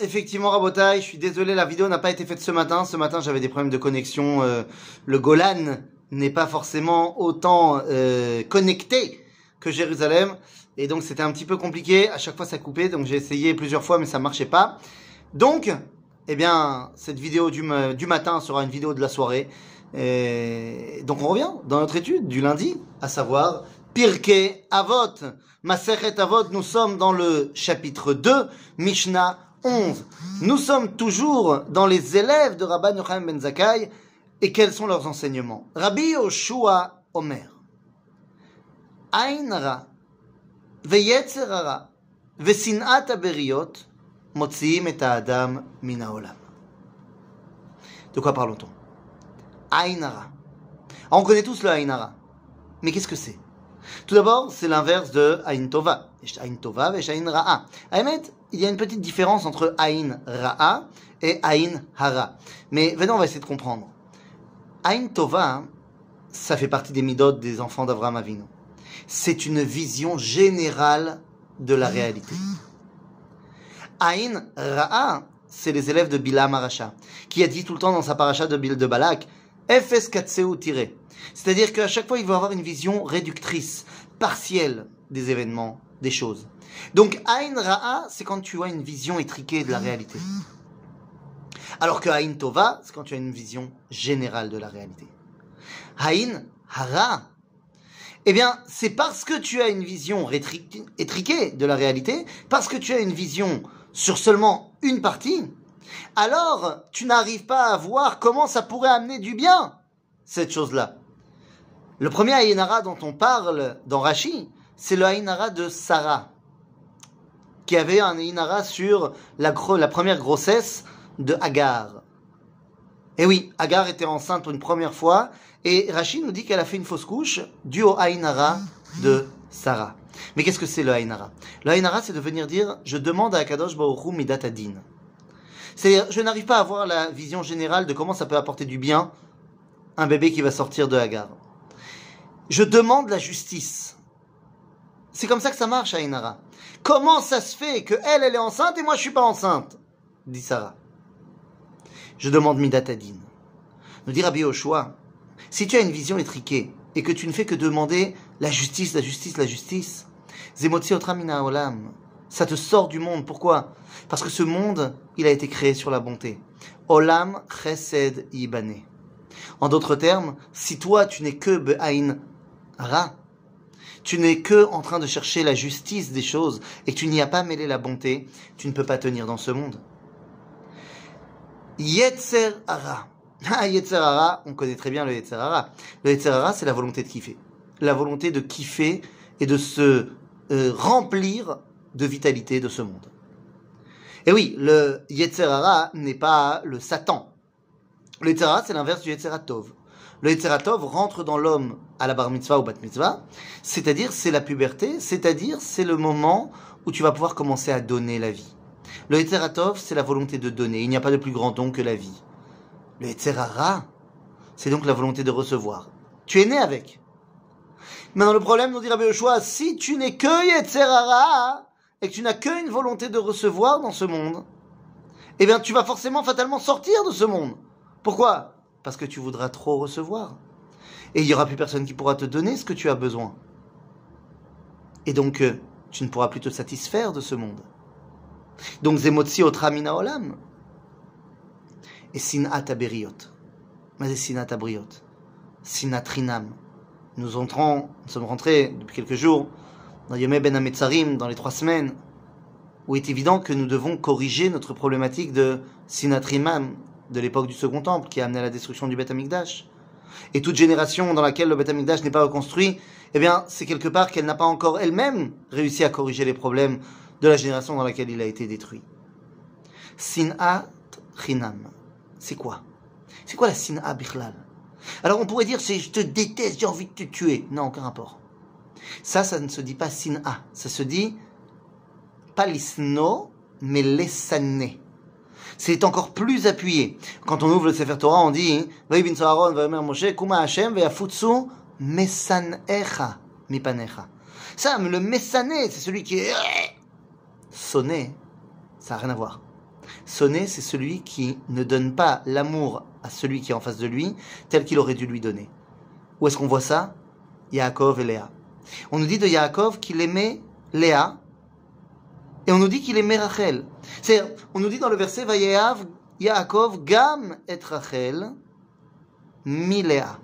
effectivement, Rabotai, je suis désolé, la vidéo n'a pas été faite ce matin. Ce matin, j'avais des problèmes de connexion. euh, le Golan n'est pas forcément autant euh, connecté que Jérusalem. Et donc, c'était un petit peu compliqué. À chaque fois, ça coupait. Donc, j'ai essayé plusieurs fois, mais ça marchait pas. Donc, eh bien, cette vidéo du, ma- du matin sera une vidéo de la soirée. Et donc, on revient dans notre étude du lundi, à savoir Pirkei Avot. Masechet Avot, nous sommes dans le chapitre 2, Mishnah 11. Nous sommes toujours dans les élèves de Rabban Yochanan ben Zakkai et quels sont leurs enseignements? Rabbi Yoshua Omer. Ainra veyetzerara vesinat aberiot motziim et adam min haolam. De quoi parle-t-on Ainara. Ah, on connaît tous le Ainara. Mais qu'est-ce que c'est? Tout d'abord, c'est l'inverse de Ain Tova. Ain Tova et Ra'a il y a une petite différence entre Ain Ra'a et Ain Hara. Mais venons, on va essayer de comprendre. Ain Tova, ça fait partie des midot des enfants d'Avraham Avinu. C'est une vision générale de la réalité. Ain Ra'a, c'est les élèves de Bilam Aracha, qui a dit tout le temps dans sa paracha de Bil de Balak, Efes Katseu tiré. C'est-à-dire qu'à chaque fois, il va avoir une vision réductrice, partielle des événements, des choses. Donc, Ain Ra'a, c'est quand tu as une vision étriquée de la réalité. Alors que Ain Tova, c'est quand tu as une vision générale de la réalité. Ain Hara, eh bien, c'est parce que tu as une vision étriquée de la réalité, parce que tu as une vision sur seulement une partie, alors tu n'arrives pas à voir comment ça pourrait amener du bien, cette chose-là. Le premier Aïnara dont on parle dans Rashi, c'est le Aïnara de Sarah, qui avait un Aïnara sur la, première grossesse de Agar. Et oui, Agar était enceinte pour une première fois, et Rachid nous dit qu'elle a fait une fausse couche due au Aïnara de Sarah. Mais qu'est-ce que c'est le Aïnara Le Aïnara, c'est de venir dire Je demande à Akadosh Baruch Hu Midat Adin. C'est-à-dire, je n'arrive pas à avoir la vision générale de comment ça peut apporter du bien un bébé qui va sortir de Agar. Je demande la justice. C'est comme ça que ça marche, Aïnara. Comment ça se fait que elle, elle est enceinte et moi je suis pas enceinte? Dit Sarah. Je demande Midat Adin. Nous dit Rabbi Yoshua, si tu as une vision étriquée et que tu ne fais que demander la justice, la justice, la justice, Zemotzi otra mina olam, ça te sort du monde. Pourquoi? Parce que ce monde, il a été créé sur la bonté. Olam chesed yibane. En d'autres termes, si toi tu n'es que be'ain tu n'es que en train de chercher la justice des choses et que tu n'y as pas mêlé la bonté, tu ne peux pas tenir dans ce monde. Yetzer hara. Ah, Yetzer hara, on connaît très bien le Yetzer hara. Le Yetzer hara, c'est la volonté de kiffer. La volonté de kiffer et de se euh, remplir de vitalité de ce monde. Et oui, le Yetzer hara n'est pas le Satan. Le Yetzer hara, c'est l'inverse du Yetzer Tov. Le Yetzer Tov rentre dans l'homme à la bar mitzvah ou bat mitzvah, c'est-à-dire c'est la puberté, c'est-à-dire c'est le moment où tu vas pouvoir commencer à donner la vie. Le Yetzer Tov, c'est la volonté de donner. Il n'y a pas de plus grand don que la vie. Le Yetzer Hara, c'est donc la volonté de recevoir. Tu es né avec. Maintenant, le problème, nous Rabbi Yoshua, si tu n'es que Yetzer Hara, et que tu n'as qu'une volonté de recevoir dans ce monde, eh bien, tu vas forcément fatalement sortir de ce monde. Pourquoi? Parce que tu voudras trop recevoir. Et il n'y aura plus personne qui pourra te donner ce que tu as besoin. Et donc, euh, tu ne pourras plus te satisfaire de ce monde. Donc, Zemotzi otra mina olam. Et sinat aberiot. Mais sinat abriot. Sinat rinam. Nous entrons, nous sommes rentrés depuis quelques jours dans Yomé Ben Ametzarim, dans les trois semaines, où il est évident que nous devons corriger notre problématique de sinat rimam, de l'époque du Second Temple, qui a amené à la destruction du Beth Amikdash. Et toute génération dans laquelle le Beth Amikdash n'est pas reconstruit, eh bien, c'est quelque part qu'elle n'a pas encore elle-même réussi à corriger les problèmes de la génération dans laquelle il a été détruit. Sinat Chinam. C'est quoi? C'est quoi la Sin'a Bichlal? Alors on pourrait dire c'est je te déteste, j'ai envie de te tuer. Non, aucun rapport. Ça, ça ne se dit pas Sin'a. Ça se dit pas l'isno, mais l'essané. C'est encore plus appuyé. Quand on ouvre le Sefer Torah, on dit. Ça, le Messané, c'est celui qui est sonné. Ça n'a rien à voir. Sonné, c'est celui qui ne donne pas l'amour à celui qui est en face de lui tel qu'il aurait dû lui donner. Où est-ce qu'on voit ça? Yaakov et Léa. On nous dit de Yaakov qu'il aimait Léa et on nous dit qu'il aimait Rachel. C'est, on nous dit dans le verset Vayeav Yaakov gam et Rachel mi Léa.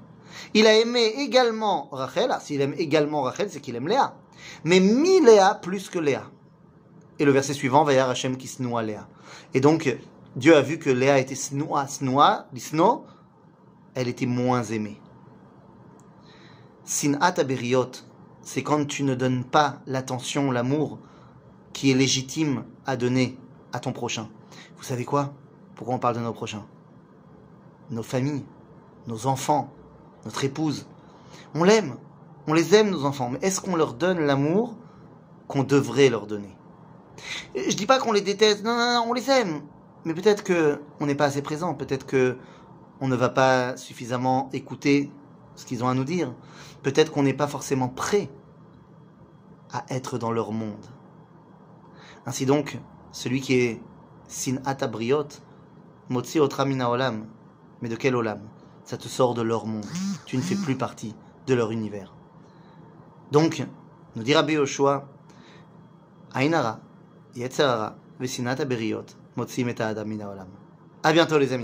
Il a aimé également Rachel. Ah, s'il aime également Rachel, c'est qu'il aime Léa. Mais mi Léa plus que Léa. Et le verset suivant, Vayar Hashem qui snoua Léa. Et donc, Dieu a vu que Léa était snoua, snoua, l'isno, elle était moins aimée. Sinat aberiot, c'est quand tu ne donnes pas l'attention, l'amour qui est légitime à donner à ton prochain. Vous savez quoi? Pourquoi on parle de nos prochains? Nos familles, nos enfants, notre épouse. On l'aime, on les aime nos enfants, mais est-ce qu'on leur donne l'amour qu'on devrait leur donner? Je dis pas qu'on les déteste, non, non, non, on les aime, mais peut-être que on n'est pas assez présent, peut-être que on ne va pas suffisamment écouter ce qu'ils ont à nous dire. Peut-être qu'on n'est pas forcément prêt à être dans leur monde. Ainsi donc, celui qui est sin atabriot, motzi otramina olam, mais de quel olam? Ça te sort de leur monde. Tu ne fais plus partie de leur univers. Donc, nous dira Yoshua, Ainara, Yetzerara, Vesinata Beriot, Motsi Meta Adam Olam. À bientôt les amis.